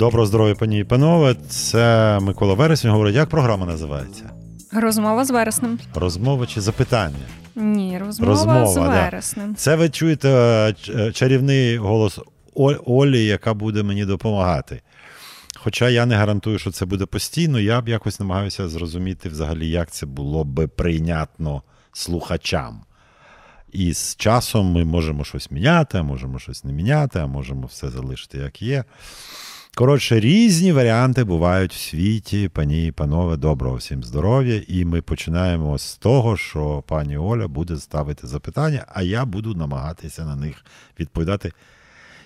Доброго здоров'я, пані і панове. Це Микола Вересень говорить, як програма називається? Розмова з вереснем. Розмова чи запитання? Ні, розмова, Розмова, з да. Це ви чуєте е, е, чарівний голос Олі, яка буде мені допомагати. Хоча я не гарантую, що це буде постійно, я б якось намагаюся зрозуміти взагалі, як це було би прийнятно слухачам. І з часом ми можемо щось міняти, а можемо щось не міняти, а можемо все залишити як є. Коротше, різні варіанти бувають в світі. Пані і панове, доброго всім здоров'я. І ми починаємо з того, що пані Оля буде ставити запитання, а я буду намагатися на них відповідати.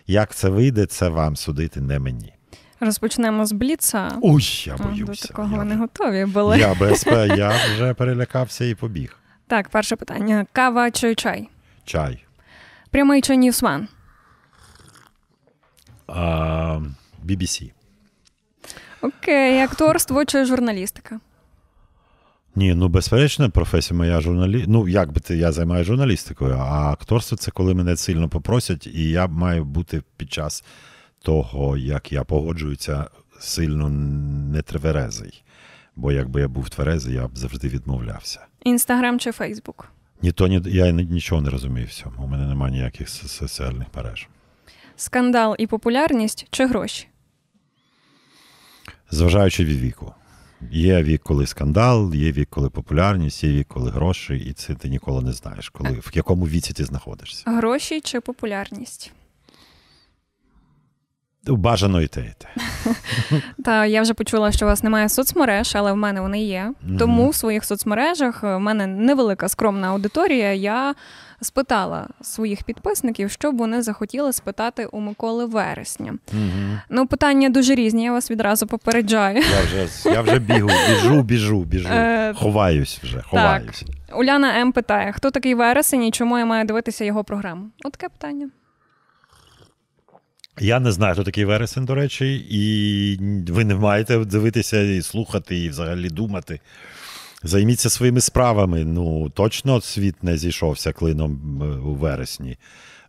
Як це вийде, це вам судити, не мені. Розпочнемо з бліца. Ой, я боюся. До такого я, не вже- готові були. я, без, я вже перелякався і побіг. Так, перше питання: кава чи чай? Чай. Прямий чи ньюсван? А, BBC. Окей, акторство чи журналістика? Ні, ну безперечно, професія моя журналі... Ну, як би ти я займаюся журналістикою, а акторство це коли мене сильно попросять, і я маю бути під час того, як я погоджуюся, сильно не тверезий. Бо якби я був тверезий, я б завжди відмовлявся. Інстаграм чи Фейсбук? Ні, то ні, я нічого не розумію в цьому. У мене немає ніяких соціальних мереж. Скандал і популярність чи гроші? Зважаючи від віку. Є вік, коли скандал, є вік, коли популярність, є вік, коли гроші, і це ти ніколи не знаєш, коли в якому віці ти знаходишся. Гроші чи популярність? Бажано і те, і те. Та я вже почула, що у вас немає соцмереж, але в мене вони є. Тому в своїх соцмережах е, в мене невелика скромна аудиторія. Я спитала своїх підписників, що б вони захотіли спитати у Миколи Вересня. Угу. Ну, питання дуже різні, я вас відразу попереджаю. Я вже, я вже бігу, біжу, біжу, біжу. Е, Ховаюсь вже, ховаюсь. Уляна М питає: хто такий вересень і чому я маю дивитися його програму? От таке питання. Я не знаю, хто такий вересень, до речі, і ви не маєте дивитися і слухати, і взагалі думати. Займіться своїми справами. Ну, точно світ не зійшовся клином е, у вересні,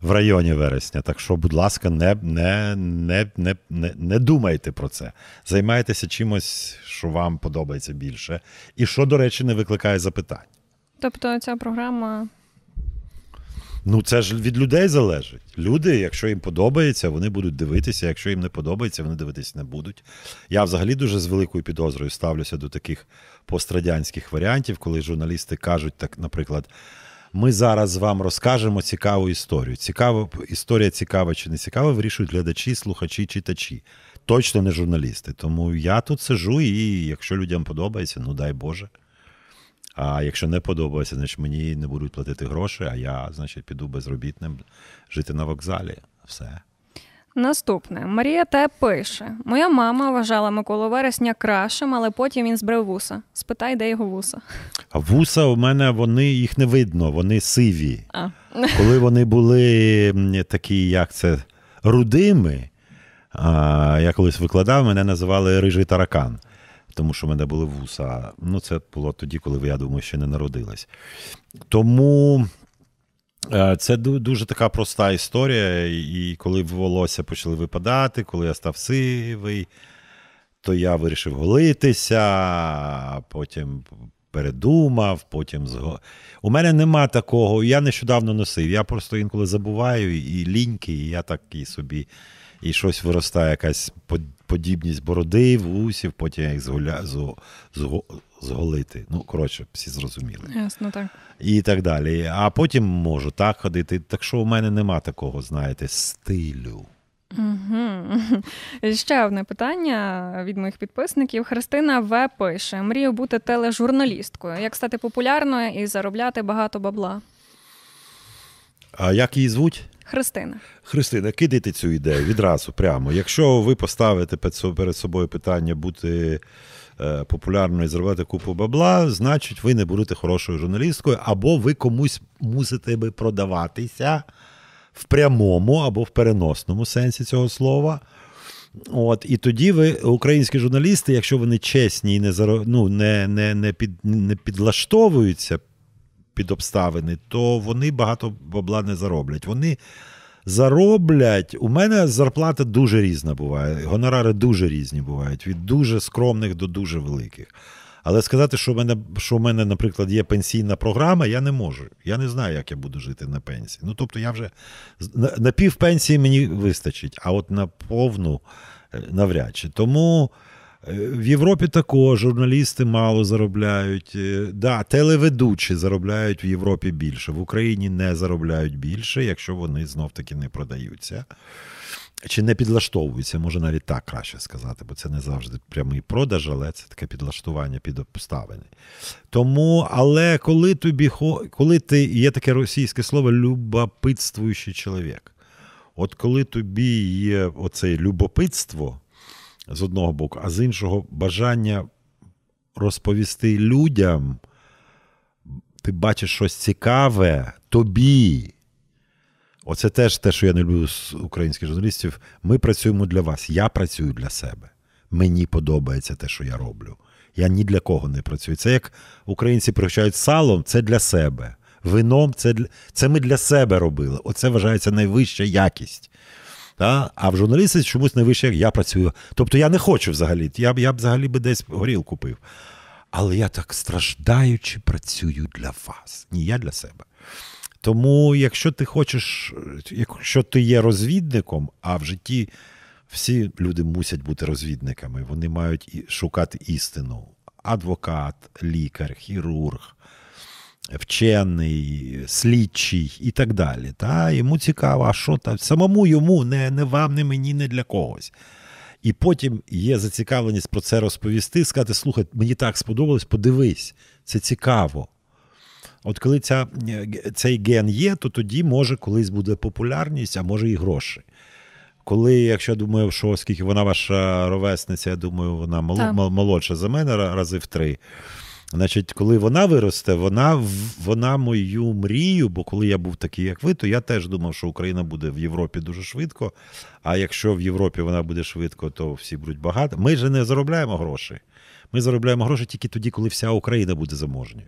в районі вересня. Так що, будь ласка, не, не, не, не, не, не думайте про це. Займайтеся чимось, що вам подобається більше, і що, до речі, не викликає запитань. Тобто, ця програма Ну, це ж від людей залежить. Люди, якщо їм подобається, вони будуть дивитися. Якщо їм не подобається, вони дивитися не будуть. Я взагалі дуже з великою підозрою ставлюся до таких пострадянських варіантів, коли журналісти кажуть, так, наприклад, ми зараз вам розкажемо цікаву історію. Цікаво, історія цікава чи не цікава, вирішують глядачі, слухачі, читачі. Точно не журналісти. Тому я тут сижу, і якщо людям подобається, ну дай Боже. А якщо не подобається, значить мені не будуть платити гроші, а я, значить, піду безробітним жити на вокзалі. Все. Наступне Марія Т. пише: Моя мама вважала Миколу Вересня кращим, але потім він збрив вуса. Спитай, де його вуса. А вуса у мене вони їх не видно, вони сиві. А. Коли вони були такі, як це, рудими, а, я колись викладав, мене називали рижий таракан, тому що в мене були вуса. Ну, це було тоді, коли я думаю, ще не народилась. Тому. Е, Це дуже така проста історія. І коли волосся почали випадати, коли я став сивий, то я вирішив голитися, потім передумав, потім зго... У мене нема такого, я нещодавно носив. Я просто інколи забуваю і ліньки, і я так і собі. І щось виростає, якась подібність бороди, вусів, потім їх зголя... зго... зго... зголити. Ну, коротше, всі зрозуміли. Ясно, так. І так далі. А потім можу так ходити. Так що у мене нема такого, знаєте, стилю. Угу. Ще одне питання від моїх підписників. Христина В. пише: Мрію бути тележурналісткою. Як стати популярною і заробляти багато бабла? А як її звуть? Христина. Христина, кидайте цю ідею відразу прямо. Якщо ви поставите перед собою питання бути е, популярною і заробляти купу бабла, значить ви не будете хорошою журналісткою, або ви комусь мусите би продаватися в прямому або в переносному сенсі цього слова. От, і тоді ви, українські журналісти, якщо вони чесні і не, ну, не, не, не, під, не підлаштовуються під обставини, то вони багато бабла не зароблять. Вони зароблять. У мене зарплата дуже різна буває. Гонорари дуже різні бувають, від дуже скромних до дуже великих. Але сказати, що в мене, що в мене, наприклад, є пенсійна програма, я не можу. Я не знаю, як я буду жити на пенсії. Ну, тобто, я вже на, на півпенсії мені вистачить, а от на повну е, навряд чи. Тому. Е, в Європі також журналісти мало заробляють. Е, да, Телеведучі заробляють в Європі більше. В Україні не заробляють більше, якщо вони знов-таки не продаються. Чи не підлаштовуються, може навіть так краще сказати, бо це не завжди прямий продаж, але це таке підлаштування під обставини. Тому, але коли тобі коли ти є таке російське слово любопитствуючий чоловік. От коли тобі є оце любопитство з одного боку, а з іншого бажання розповісти людям, ти бачиш щось цікаве тобі. Оце теж те, що я не люблю з українських журналістів. Ми працюємо для вас. Я працюю для себе. Мені подобається те, що я роблю. Я ні для кого не працюю. Це як українці пригощають салом, це для себе. Вином це для... це ми для себе робили. Оце вважається найвища якість. Та? А в журналісті чомусь найвище, як я працюю. Тобто я не хочу взагалі. Я б я б взагалі би десь горілку пив. Але я так страждаючи працюю для вас. Ні, я для себе. Тому, якщо ти хочеш, якщо ти є розвідником, а в житті всі люди мусять бути розвідниками, вони мають шукати істину. Адвокат, лікар, хірург, вчений, слідчий і так далі. Та? Йому цікаво, а що там? Самому йому, не, не вам, не мені, не для когось. І потім є зацікавленість про це розповісти, сказати: слухай, мені так сподобалось, подивись, це цікаво. От коли ця, цей ген є, то тоді може колись буде популярність, а може і гроші. Коли, якщо я думаю, що оскільки вона ваша ровесниця, я думаю, вона молодша за мене рази в три. Значить, коли вона виросте, вона вона мою мрію, бо коли я був такий, як ви, то я теж думав, що Україна буде в Європі дуже швидко. А якщо в Європі вона буде швидко, то всі будуть багато. Ми ж не заробляємо гроші. Ми заробляємо гроші тільки тоді, коли вся Україна буде заможньою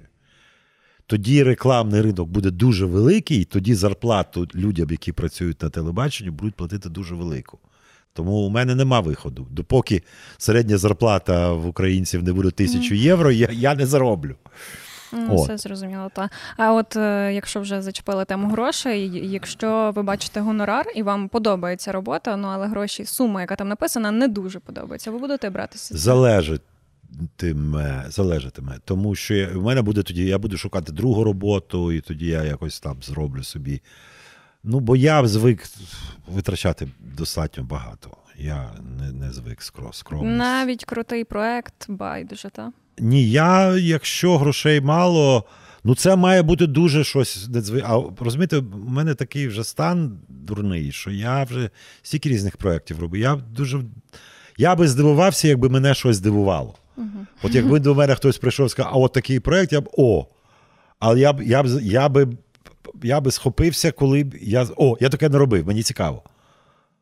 тоді рекламний ринок буде дуже великий, і тоді зарплату людям, які працюють на телебаченні, будуть платити дуже велику. Тому у мене нема виходу. Допоки середня зарплата в українців не буде тисячу євро, я я не зароблю. Ну, Все зрозуміло. Та. А от е, якщо вже зачепили тему грошей, якщо ви бачите гонорар і вам подобається робота, ну але гроші, сума, яка там написана, не дуже подобається, ви будете братися? Залежатиме, залежатиме. Тому що в мене буде тоді, я буду шукати другу роботу, і тоді я якось там зроблю собі. Ну, бо я звик витрачати достатньо багато. Я не не звик скромно. Навіть крутий проект, байдуже, так? Ні, я, якщо грошей мало, ну це має бути дуже щось. А розумієте, у мене такий вже стан дурний, що я вже стільки різних проєктів роблю. Я дуже. Я би здивувався, якби мене щось здивувало. Угу. От якби до мене хтось прийшов і сказав, а от такий проєкт, я б о. Але я б я б, я б, я б схопився, коли б я. О, я таке не робив, мені цікаво.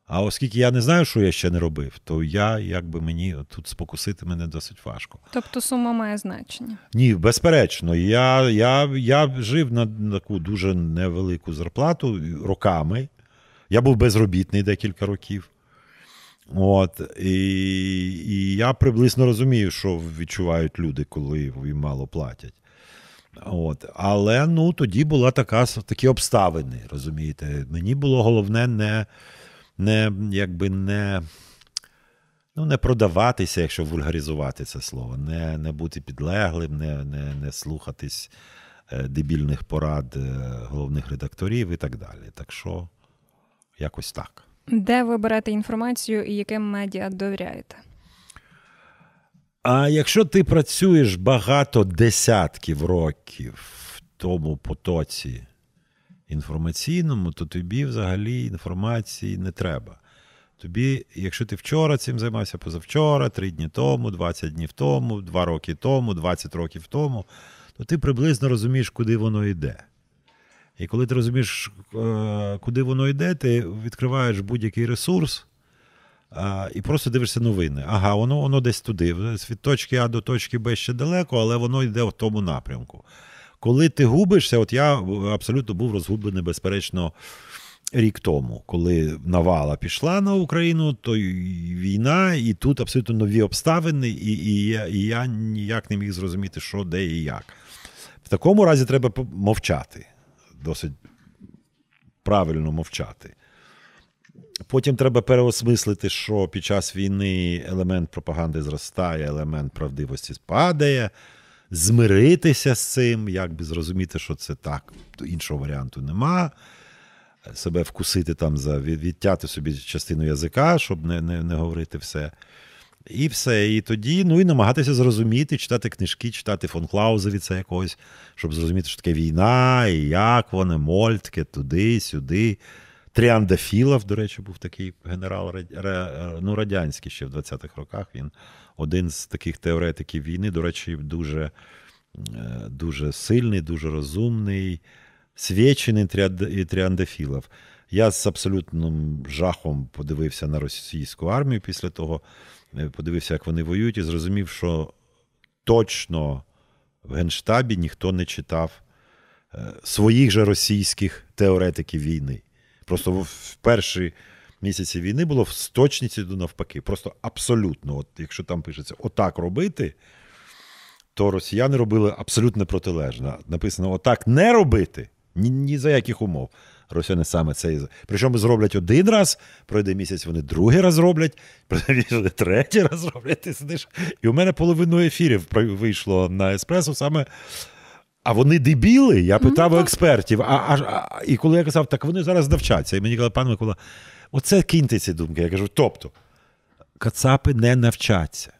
А оскільки я не знаю, що я ще не робив, то я якби мені тут спокусити мене досить важко. Тобто сума має значення? Ні, безперечно. Я я, я жив на таку дуже невелику зарплату роками. Я був безробітний декілька років. От, І і я приблизно розумію, що відчувають люди, коли їм мало платять. От. Але ну, тоді була така, такі обставини. розумієте. Мені було головне не не, якби не, ну, не продаватися, якщо вульгаризувати це слово, не не бути підлеглим, не, не, не слухатись е, дебільних порад е, головних редакторів і так далі. Так що, якось так. Де ви берете інформацію і яким медіа довіряєте? А якщо ти працюєш багато десятків років в тому потоці інформаційному, то тобі взагалі інформації не треба. Тобі, якщо ти вчора цим займався позавчора, три дні тому, 20 днів тому, два роки тому, 20 років тому, то ти приблизно розумієш, куди воно йде. І коли ти розумієш, е, куди воно йде, ти відкриваєш будь-який ресурс і просто дивишся новини. Ага, воно воно десь туди. Від точки А до точки Б ще далеко, але воно йде в тому напрямку. Коли ти губишся, от я абсолютно був розгублений, безперечно, рік тому, коли навала пішла на Україну, то війна, і тут абсолютно нові обставини, і, і, я, і я ніяк не міг зрозуміти, що, де і як. В такому разі треба мовчати. Досить правильно мовчати. Потім треба переосмислити, що під час війни елемент пропаганди зростає, елемент правдивості спадає, змиритися з цим, як би зрозуміти, що це так, іншого варіанту нема. Себе вкусити там за відтяти собі частину язика, щоб не не, не говорити все. І все. І тоді, ну і намагатися зрозуміти, читати книжки, читати фон Клаузевіца якогось, щоб зрозуміти, що таке війна, і як вони, Мольтке, туди, сюди. Тріандафілов, до речі, був такий генерал ну, радянський ще в 20-х роках. Він один з таких теоретиків війни, до речі, дуже е, дуже сильний, дуже розумний, свідчений Тріандафілов. Я з абсолютним жахом подивився на російську армію після того, е, подивився, як вони воюють, і зрозумів, що точно в Генштабі ніхто не читав е, своїх же російських теоретиків війни. Просто в перші місяці війни було в точніці навпаки. Просто абсолютно, от якщо там пишеться отак робити, то росіяни робили абсолютно протилежно. Написано: отак не робити ні, ні за яких умов. Росіяни саме це. Причому зроблять один раз, пройде місяць, вони другий раз роблять, місяць, третій раз роблять. Ти сидиш. І у мене половину ефірів вийшло на еспресо саме. А вони дебіли, я питав у експертів. А, а, а, І коли я казав, так вони зараз навчаться. І мені казали, пан Микола, оце кіньте ці думки. Я кажу, тобто, кацапи не навчаться.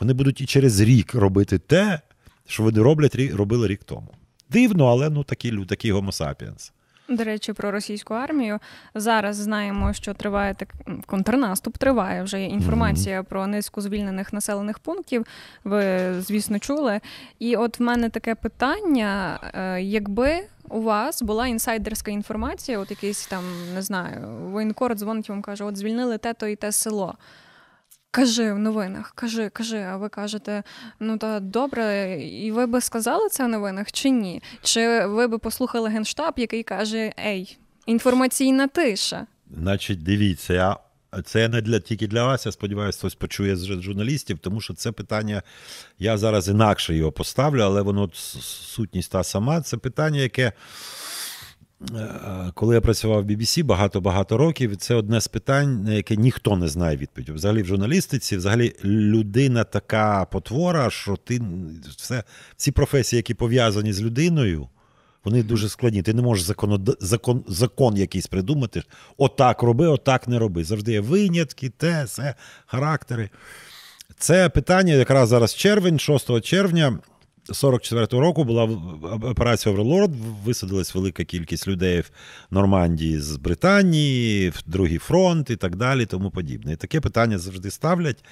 Вони будуть і через рік робити те, що вони роблять, робили рік тому. Дивно, але ну такі такі гомо сапіенс. До речі, про російську армію зараз знаємо, що триває так контрнаступ. Триває вже є інформація mm-hmm. про низку звільнених населених пунктів. Ви звісно чули. І от в мене таке питання: е, якби у вас була інсайдерська інформація, от якийсь там не знаю, воєнкор дзвонить вам каже: от звільнили те то і те село. Кажи в новинах, кажи, кажи. А ви кажете, ну та добре, і ви би сказали це в новинах чи ні? Чи ви би послухали генштаб, який каже: Ей, інформаційна тиша? Значить, дивіться, я. Це не для тільки для вас. Я сподіваюся, хтось почує з журналістів, тому що це питання, я зараз інакше його поставлю, але воно сутність та сама. Це питання, яке коли я працював в BBC багато-багато років, це одне з питань, на яке ніхто не знає відповідь. Взагалі в журналістиці, взагалі, людина така потвора, що ти все ці професії, які пов'язані з людиною, вони дуже складні. Ти не можеш закон, закон, закон якийсь придумати. Отак роби, отак не роби. Завжди є винятки, те, все, характери. Це питання якраз зараз червень, 6 червня. 44-го року була операція Оверлорд, висадилась велика кількість людей в Нормандії з Британії, в другий фронт і так далі, тому подібне. І таке питання завжди ставлять.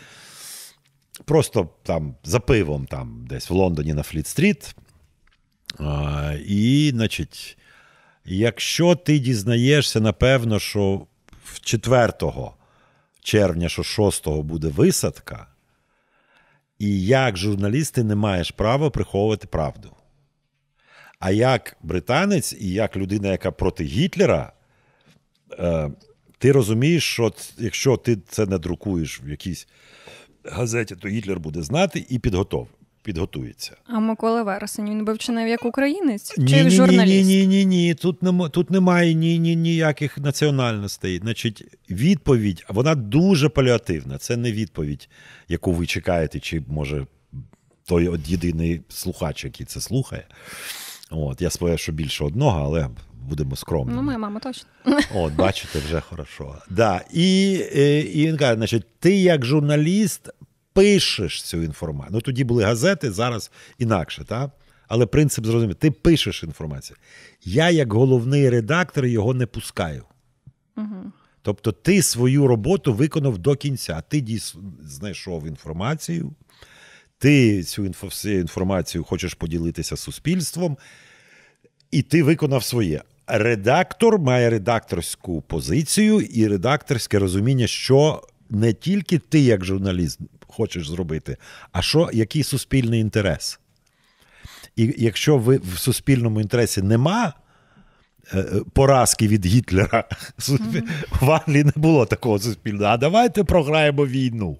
Просто там за пивом, там десь в Лондоні на Фліт-стріт. І, значить, якщо ти дізнаєшся, напевно, що в 4 червня, що 6 буде висадка. І як журналіст ти не маєш права приховувати правду. А як британець і як людина, яка проти Гітлера, е, ти розумієш, що якщо ти це не друкуєш в якійсь газеті, то Гітлер буде знати і підготов підготується. А Микола Вересень він би вчинив як українець ні, чи як журналіст? Ні, ні, ні, ні. Тут тут немає ні, ні, ніяких національностей. Значить, відповідь вона дуже паліативна. Це не відповідь, яку ви чекаєте, чи може той от єдиний слухач, який це слухає. От, Я сподіваюся, що більше одного, але будемо скромними. Ну, моя мама точно. От, бачите, вже хорошо. Да. І, е, і він каже, значить, ти як журналіст пишеш цю інформацію. Ну тоді були газети, зараз інакше, так? але принцип зрозумів, ти пишеш інформацію. Я, як головний редактор, його не пускаю. Угу. Тобто, ти свою роботу виконав до кінця. Ти знайшов інформацію, ти цю інформацію хочеш поділитися з суспільством, і ти виконав своє. Редактор має редакторську позицію і редакторське розуміння, що не тільки ти, як журналіст, хочеш зробити, а що, який суспільний інтерес. І якщо ви в суспільному інтересі нема е, поразки від Гітлера. В Англії не було такого суспільного. А давайте програємо війну.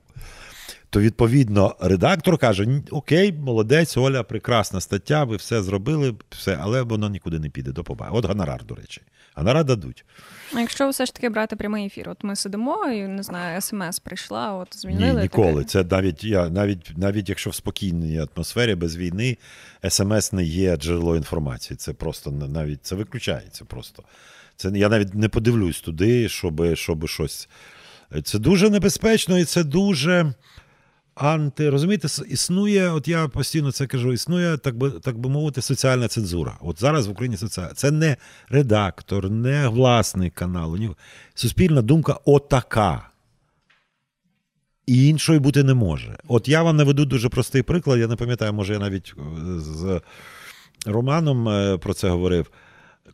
То, відповідно, редактор каже: Окей, молодець, Оля, прекрасна стаття, ви все зробили, все, але воно нікуди не піде до побачення. От гонорар, до речі. Гонорар дадуть. А якщо все ж таки брати прямий ефір, от ми сидимо і не знаю, смс прийшла, от звільнили. Ні, ніколи. Таке. Це навіть я, навіть навіть якщо в спокійній атмосфері без війни смс не є джерело інформації. Це просто навіть це виключається. Просто це я навіть не подивлюсь туди, щоб, щоб щось. Це дуже небезпечно і це дуже анти. Розумієте, існує, от я постійно це кажу, існує, так би так би мовити, соціальна цензура. От зараз в Україні соціальна. Це не редактор, не власник каналу. Ні. Суспільна думка отака. І іншої бути не може. От я вам наведу дуже простий приклад. Я не пам'ятаю, може, я навіть е, з Романом е, про це говорив.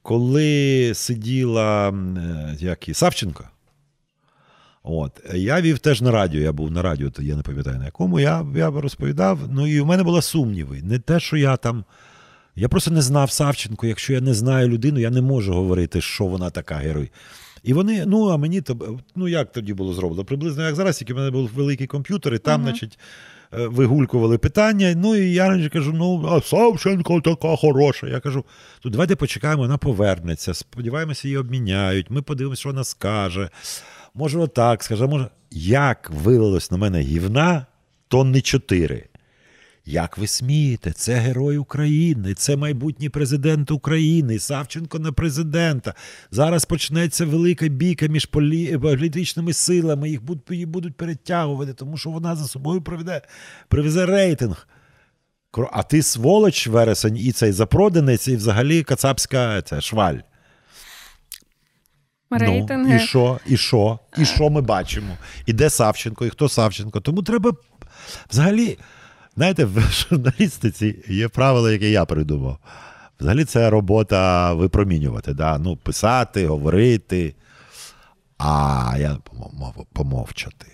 Коли сиділа е, як і Савченко, От. Я вів теж на радіо, я був на радіо, то я не пам'ятаю на якому. Я я розповідав. Ну і в мене були сумніви. Не те, що я там. Я просто не знав Савченко. Якщо я не знаю людину, я не можу говорити, що вона така герой. І вони, ну а мені то ну як тоді було зроблено? Приблизно як зараз, тільки в мене був великий комп'ютер, і там, uh-huh. значить, е, вигулькували питання. Ну і я раніше кажу: ну, а Савченко така хороша. Я кажу, то давайте почекаємо, вона повернеться. Сподіваємося, її обміняють. Ми подивимося, що вона скаже може, отак скаже, може, як вилилось на мене гівна, тонни чотири. Як ви смієте, це герой України, це майбутній президент України, Савченко на президента. Зараз почнеться велика бійка між полі... політичними силами, їх будуть, перетягувати, тому що вона за собою приведе, привезе рейтинг. А ти сволоч вересень і цей запроданець, і взагалі кацапська це, шваль. Рейтинги. Ну, І що, і що, і що ми бачимо? І де Савченко, і хто Савченко. Тому треба взагалі, знаєте, в журналістиці є правило, яке я придумав. Взагалі, це робота випромінювати, да? ну, писати, говорити, а я помовчати.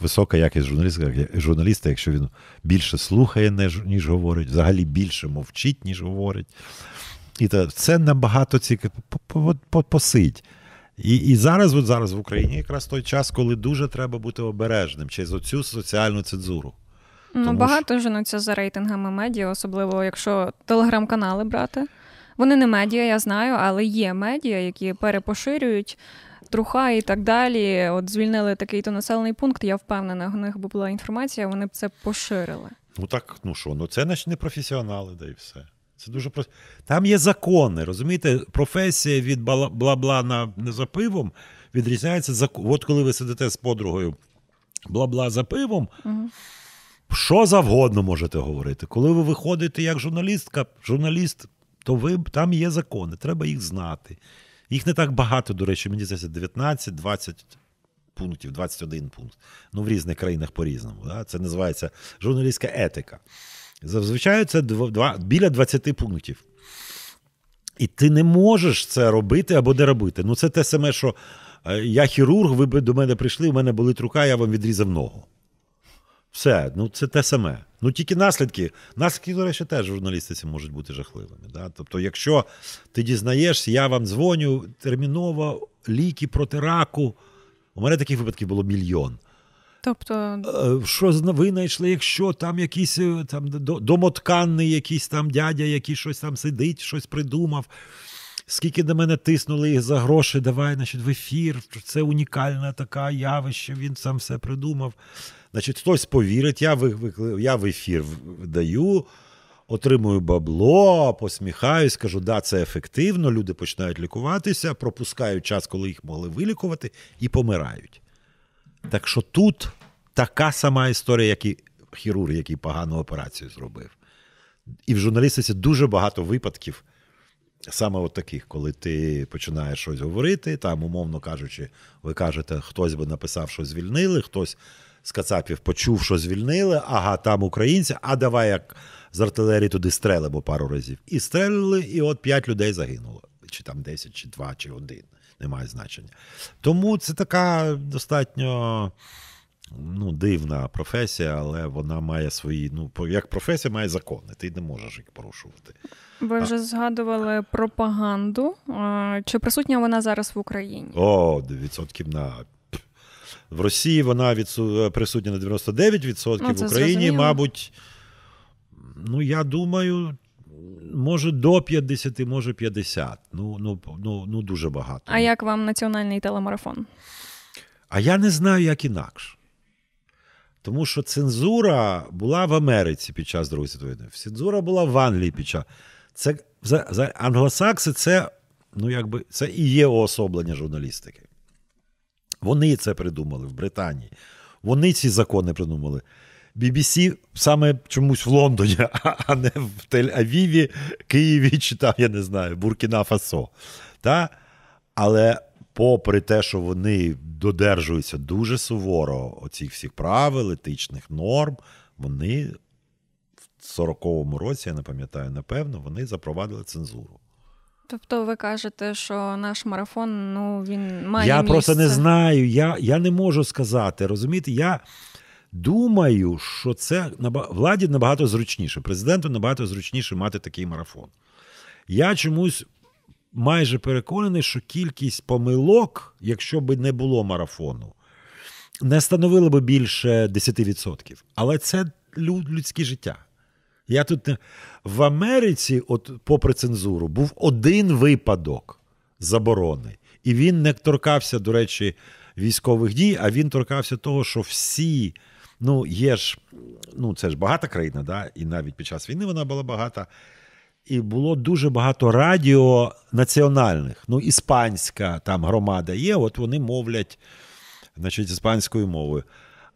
Висока якість журналіста, журналіста, якщо він більше слухає, ніж говорить, взагалі більше мовчить, ніж говорить. І це набагато цікаво посить. І і зараз от зараз в Україні якраз той час, коли дуже треба бути обережним через оцю соціальну цензуру. Ну, Тому Багато що... женуться за рейтингами медіа, особливо якщо телеграм-канали брати. Вони не медіа, я знаю, але є медіа, які перепоширюють труха і так далі. От звільнили такий-то населений пункт. Я впевнена, у них би була інформація, вони б це поширили. Ну так, ну що, ну це не професіонали, да і все. Це дуже просто. Там є закони, розумієте, професія від бла-бла на за пивом відрізняється закон. От коли ви сидите з подругою бла-бла за пивом, угу. що завгодно можете говорити. Коли ви виходите як журналістка, журналіст, то ви там є закони, треба їх знати. Їх не так багато, до речі, мені здається, 19-20 пунктів, 21 пункт. Ну, в різних країнах по-різному. Да? Це називається журналістська етика. Зазвичай це два, біля 20 пунктів. І ти не можеш це робити або не робити. Ну, це те саме, що е, я хірург, ви б до мене прийшли, у мене болить рука, я вам відрізав ногу. Все, ну це те саме. Ну тільки наслідки. Наслідки, до речі, теж журналістиці можуть бути жахливими. Да? Тобто, якщо ти дізнаєшся, я вам дзвоню терміново ліки проти раку. У мене таких випадків було мільйон. Тобто, е, що ви знайшли, якщо там якийсь е, там домотканний якийсь там дядя, який щось там сидить, щось придумав. Скільки до мене тиснули їх за гроші, давай значить, в ефір. Це унікальна така явище, він сам все придумав. Значить, хтось повірить, я в, я в ефір даю, отримую бабло, посміхаюсь, кажу, да, це ефективно. Люди починають лікуватися, пропускають час, коли їх могли вилікувати, і помирають. Так що тут така сама історія, як і хірург, який погану операцію зробив. І в журналістиці дуже багато випадків, саме от таких, коли ти починаєш щось говорити, там, умовно кажучи, ви кажете, хтось би написав, що звільнили, хтось з Кацапів почув, що звільнили, ага, там українці, а давай як з артилерії туди стрелимо пару разів. І стрелили, і от п'ять людей загинуло. Чи там 10, чи 2, чи один не має значення. Тому це така достатньо ну, дивна професія, але вона має свої. Ну, як професія має закони, ти не можеш їх порушувати. Ви вже а... згадували пропаганду. Чи присутня вона зараз в Україні? О, відсотків на. В Росії вона відсу... присутня на 99%, ну, в Україні, зрозуміло. мабуть, ну, я думаю, може до 50, може 50. Ну, ну, ну, ну дуже багато. А як вам національний телемарафон? А я не знаю, як інакше. Тому що цензура була в Америці під час Другої світової війни. Цензура була в Англії під час. Це за, за англосакси це, ну, якби, це і є уособлення журналістики. Вони це придумали в Британії. Вони ці закони придумали. BBC саме чомусь в Лондоні, а не в Тель-Авіві, Києві чи там, я не знаю, Буркіна Фасо. Та? Але попри те, що вони додержуються дуже суворо оцих всіх правил, етичних норм, вони в 40-му році, я не пам'ятаю, напевно, вони запровадили цензуру. Тобто ви кажете, що наш марафон ну, він має. Я місце. просто не знаю, я я не можу сказати. Розумієте, я думаю, що це владі набагато зручніше. Президенту набагато зручніше мати такий марафон. Я чомусь майже переконаний, що кількість помилок, якщо б не було марафону, не становила би більше 10%. Але це людське життя. Я тут в Америці, от попри цензуру, був один випадок заборони. І він не торкався, до речі, військових дій, а він торкався того, що всі, ну, є ж, ну, це ж багата країна, да? і навіть під час війни вона була багата і було дуже багато радіо національних. Ну, іспанська там громада є, от вони мовлять значить, іспанською мовою.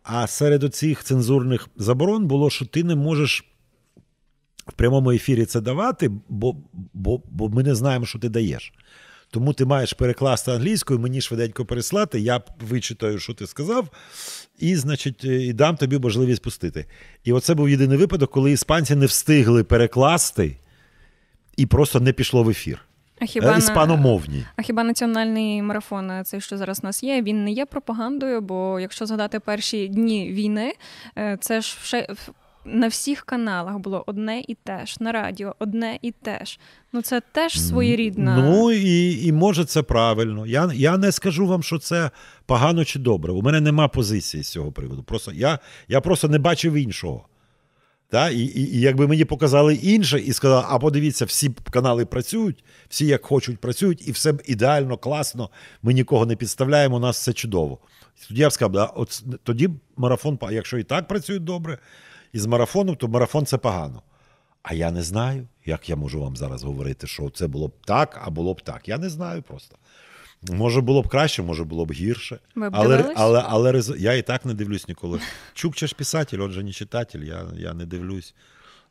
А серед оцих цензурних заборон було, що ти не можеш в прямому ефірі це давати, бо, бо, бо ми не знаємо, що ти даєш. Тому ти маєш перекласти англійською, мені швиденько переслати, я вичитаю, що ти сказав, і, значить, і дам тобі можливість пустити. І оце був єдиний випадок, коли іспанці не встигли перекласти і просто не пішло в ефір. А хіба Іспаномовні. А хіба національний марафон, цей, що зараз у нас є, він не є пропагандою? Бо якщо згадати перші дні війни, е, це ж на всіх каналах було одне і те ж, на радіо одне і те ж. Ну це теж своєрідна. Ну і і може це правильно. Я я не скажу вам, що це погано чи добре. У мене нема позиції з цього приводу. Просто Я, Я просто не бачив іншого. Та? І, і, і якби мені показали інше, і сказали, а подивіться, всі канали працюють, всі як хочуть, працюють, і все ідеально, класно, ми нікого не підставляємо, у нас все чудово. Тоді я б сказав, да, от, тоді марафон, якщо і так працюють добре, і з марафоном, то марафон це погано. А я не знаю, як я можу вам зараз говорити, що це було б так, а було б так. Я не знаю просто. Може було б краще, може було б гірше. Ви б але але, але, я і так не дивлюсь ніколи. Чукча ж писатель, он же не читатель, я я не дивлюсь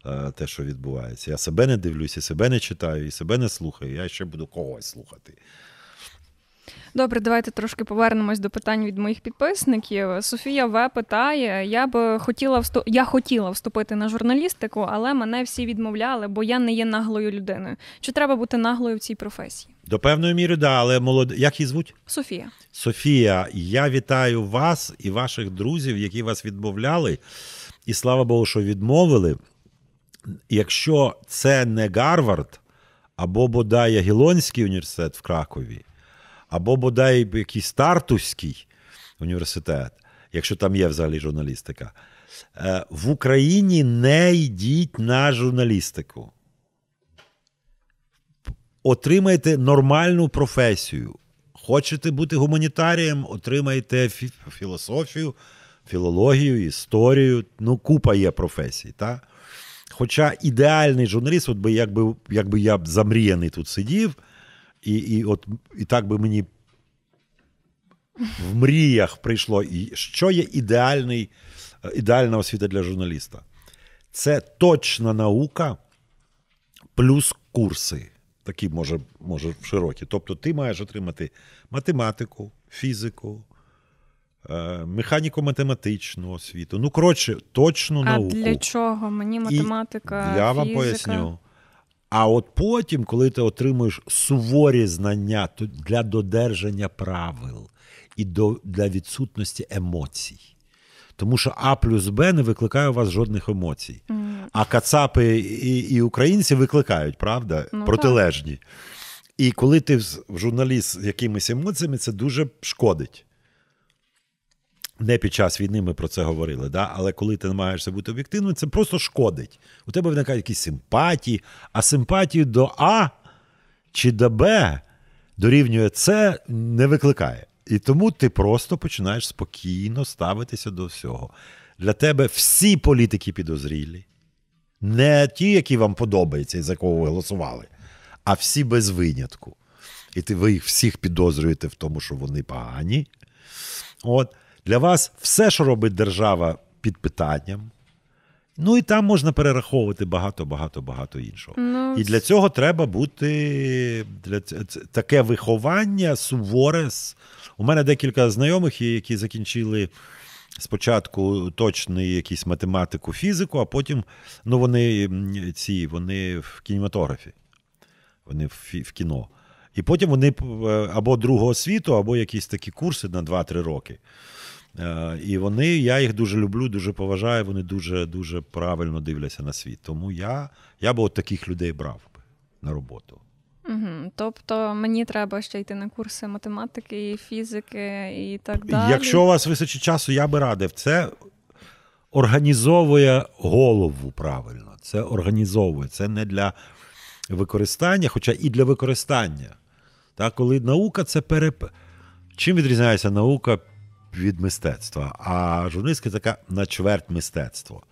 е, те, що відбувається. Я себе не дивлюсь, і себе не читаю, і себе не слухаю. Я ще буду когось слухати. Добре, давайте трошки повернемось до питань від моїх підписників. Софія В питає: я б хотіла вступ... я хотіла вступити на журналістику, але мене всі відмовляли, бо я не є наглою людиною. Чи треба бути наглою в цій професії? До певної міри, да, але молод... Як її звуть? Софія. Софія, я вітаю вас і ваших друзів, які вас відмовляли. І слава Богу, що відмовили. Якщо це не Гарвард або бодай Ягілонський університет в Кракові, або бодай якийсь Тартуський університет, якщо там є взагалі журналістика, е, в Україні не йдіть на журналістику. Отримайте нормальну професію. Хочете бути гуманітарієм, отримайте філософію, філологію, історію. Ну, купа є професій. Та? Хоча ідеальний журналіст, от би, якби якби я замріяний тут сидів, і і, от, і так би мені в мріях прийшло, і що є ідеальний, ідеальна освіта для журналіста? Це точна наука плюс курси. Такі може, може широкі. Тобто ти маєш отримати математику, фізику, е, механіко-математичну освіту. Ну, коротше, точну а науку. А для чого? Мені математика. І я вам поясню. А от потім, коли ти отримуєш суворі знання для додержання правил і до, для відсутності емоцій. Тому що А плюс Б не викликає у вас жодних емоцій. Mm. А кацапи і і українці викликають, правда? Ну, Протилежні. Так. І коли ти журналіст з якимись емоціями, це дуже шкодить. Не під час війни ми про це говорили, да? але коли ти намагаєшся бути об'єктивним, це просто шкодить. У тебе виникають якісь симпатії, а симпатію до А чи до Б дорівнює С не викликає. І тому ти просто починаєш спокійно ставитися до всього. Для тебе всі політики підозрілі, не ті, які вам подобаються і за кого ви голосували, а всі без винятку. І ти, ви їх всіх підозрюєте в тому, що вони погані. От. Для вас все, що робить держава, під питанням. Ну і там можна перераховувати багато-багато багато іншого. Ну, і для цього треба бути для таке виховання суворе. У мене декілька знайомих, які закінчили спочатку точний якийсь математику, фізику, а потім ну, вони ці, вони в кінематографі, вони в, в кіно. І потім вони е, або другого світу, або якісь такі курси на 2-3 роки. Е, і вони, я їх дуже люблю, дуже поважаю. Вони дуже дуже правильно дивляться на світ. Тому я я би от таких людей брав би на роботу. Угу. Тобто мені треба ще йти на курси математики, фізики і так далі. Якщо у вас вистачить часу, я би радив. Це організовує голову правильно. Це організовує. Це не для використання, хоча і для використання. Так, Коли наука це переп... Чим відрізняється наука від мистецтва. А журналістика така на чверть мистецтво.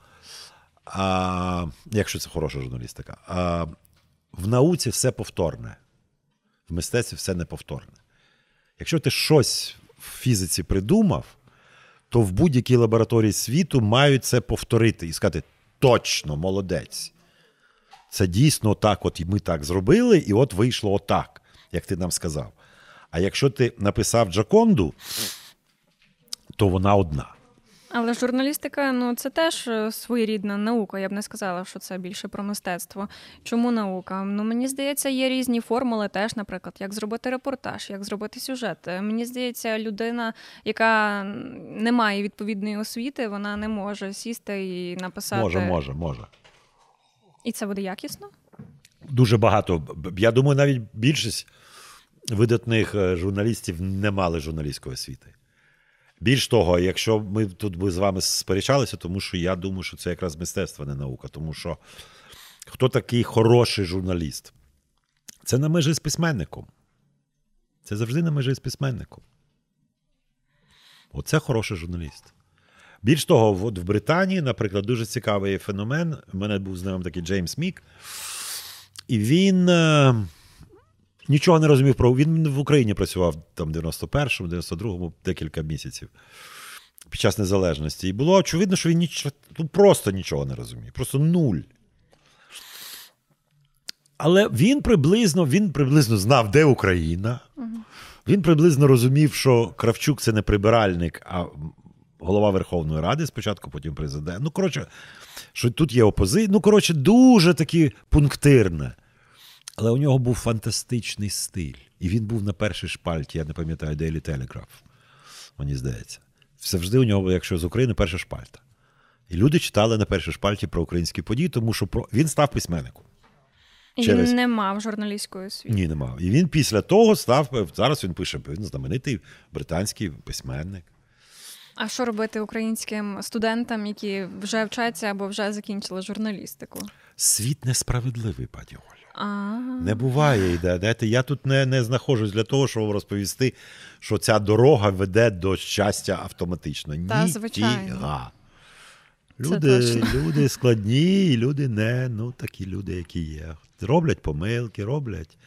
А, Якщо це хороша журналістика. А, В науці все повторне. В мистецтві все неповторне. Якщо ти щось в фізиці придумав, то в будь-якій лабораторії світу мають це повторити і сказати: точно, молодець. Це дійсно так, от і ми так зробили, і от вийшло отак, як ти нам сказав. А якщо ти написав Джаконду, то вона одна. Але журналістика ну це теж е, своєрідна наука. Я б не сказала, що це більше про мистецтво. Чому наука? Ну мені здається, є різні формули, теж, наприклад, як зробити репортаж, як зробити сюжет. Е, мені здається, людина, яка не має відповідної освіти, вона не може сісти і написати. Може, може, може. І це буде якісно? Дуже багато. Я думаю, навіть більшість видатних е, журналістів не мали журналістської освіти. Більш того, якщо ми тут би з вами сперечалися, тому що я думаю, що це якраз мистецтво, не наука. Тому що хто такий хороший журналіст? Це на межі з письменником. Це завжди на межі з письменником. Оце хороший журналіст. Більш того, от в Британії, наприклад, дуже цікавий феномен. У мене був з такий Джеймс Мік. І він. Нічого не розумів про. Він в Україні працював там 91-му, 92-му, декілька місяців під час незалежності. І було очевидно, що він ніч... ну, просто нічого не розуміє. Просто нуль. Але він приблизно він приблизно знав, де Україна. Він приблизно розумів, що Кравчук це не прибиральник, а голова Верховної Ради спочатку, потім президент. Ну, коротше, що тут є опозиція. Ну, коротше, дуже таки пунктирне. Але у нього був фантастичний стиль. І він був на першій шпальті, я не пам'ятаю, Daily Telegraph, мені здається. Завжди у нього, якщо з України, перша шпальта. І люди читали на першій шпальті про українські події, тому що про... він став письменником. І Через... Він не мав журналістської освіти. Ні, не мав. І він після того став. Зараз він пише він знаменитий британський письменник. А що робити українським студентам, які вже вчаться або вже закінчили журналістику? Світ несправедливий, пані Оля. Не буває йде. Я тут не не знаходжусь для того, щоб розповісти, що ця дорога веде до щастя автоматично. Та, звичайно. Люди люди складні, люди не ну такі люди, які є. Роблять помилки, роблять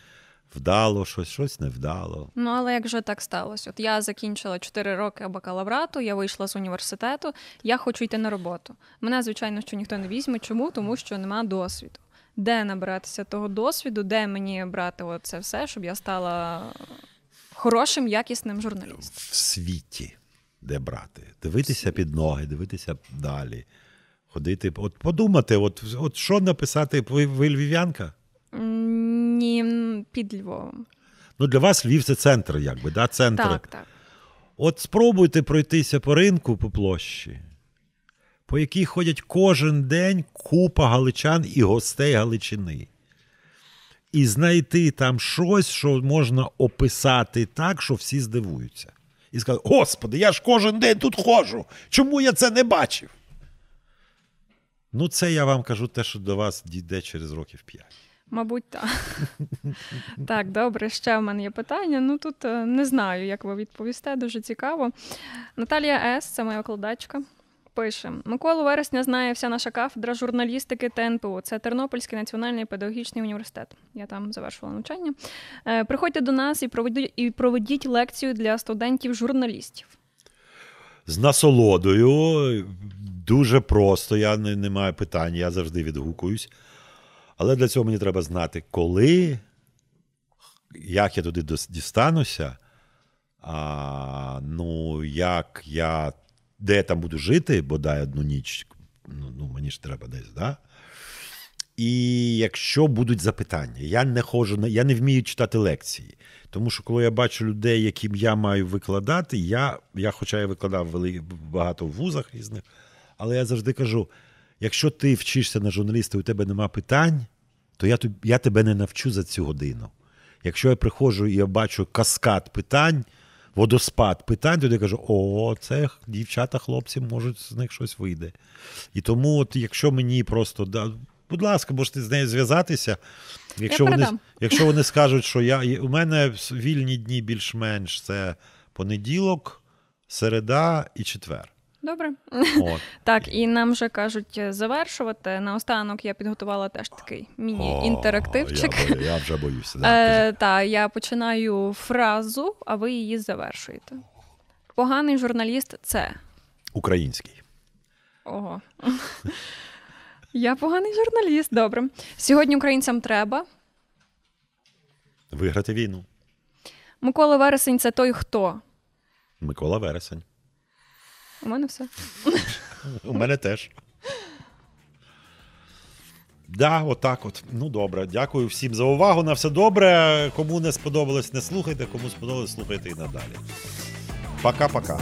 вдало, щось, щось не вдало. Ну, але як же так сталося? От я закінчила 4 роки бакалаврату, я вийшла з університету, я хочу йти на роботу. Мене, звичайно, що ніхто не візьме. Чому? Тому що нема досвіду де набиратися того досвіду, де мені брати це все, щоб я стала хорошим, якісним журналістом. В світі, де брати, дивитися під ноги, дивитися далі, ходити, от подумати, от от що написати, ви, ви львів'янка? Ні, під Львовом. Ну, для вас Львів це центр, якби, да? центр. Так, так. От спробуйте пройтися по ринку по площі. По якій ходять кожен день купа галичан і гостей Галичини. І знайти там щось, що можна описати так, що всі здивуються. І сказати: Господи, я ж кожен день тут ходжу. Чому я це не бачив? Ну, це я вам кажу те, що до вас дійде через років п'ять. Мабуть, так. Так, добре, ще в мене є питання. Ну тут е, не знаю, як ви відповісте, дуже цікаво. Наталія С, це моя викладачка, пише: Миколу вересня знає вся наша кафедра журналістики ТНПУ. Це Тернопільський національний педагогічний університет. Я там завершувала навчання. Е, Приходьте до нас і проведіть, і проведіть лекцію для студентів-журналістів. З насолодою, дуже просто, я не, не маю питань, я завжди відгукуюсь. Але для цього мені треба знати, коли, як я туди дістануся, а, ну, як я, де я там буду жити, бодай одну ніч, ну, ну мені ж треба десь, да? І якщо будуть запитання, я не ходжу, на- я не вмію читати лекції. Тому що коли я бачу людей, яким я маю викладати, я, я хоча я викладав вели- багато в вузах різних, але я завжди кажу: якщо ти вчишся на журналіста, і у тебе нема питань, то я, я тебе не навчу за цю годину. Якщо я приходжу і я бачу каскад питань, водоспад питань, туди я кажу: о, це дівчата, хлопці, можуть з них щось вийде. І тому, от, якщо мені просто да, будь ласка, можете з нею зв'язатися. Якщо вони, передам. якщо вони скажуть, що я, у мене вільні дні більш-менш це понеділок, середа і четвер. Добре. От. Так, і нам вже кажуть е, завершувати. Наостанок я підготувала теж такий міні-інтерактивчик. О, Я, я вже боюся. Да, Е, та, я починаю фразу, а ви її завершуєте. Поганий журналіст це. Український. Ого. Я поганий журналіст, добре. Сьогодні українцям треба. Виграти війну. Микола Вересень це той, хто. Микола Вересень. У мене все. У мене теж. Да, отак от. Ну добре. Дякую всім за увагу. На все добре. Кому не сподобалось, не слухайте. Кому сподобалось, слухайте і надалі. Пока-пока.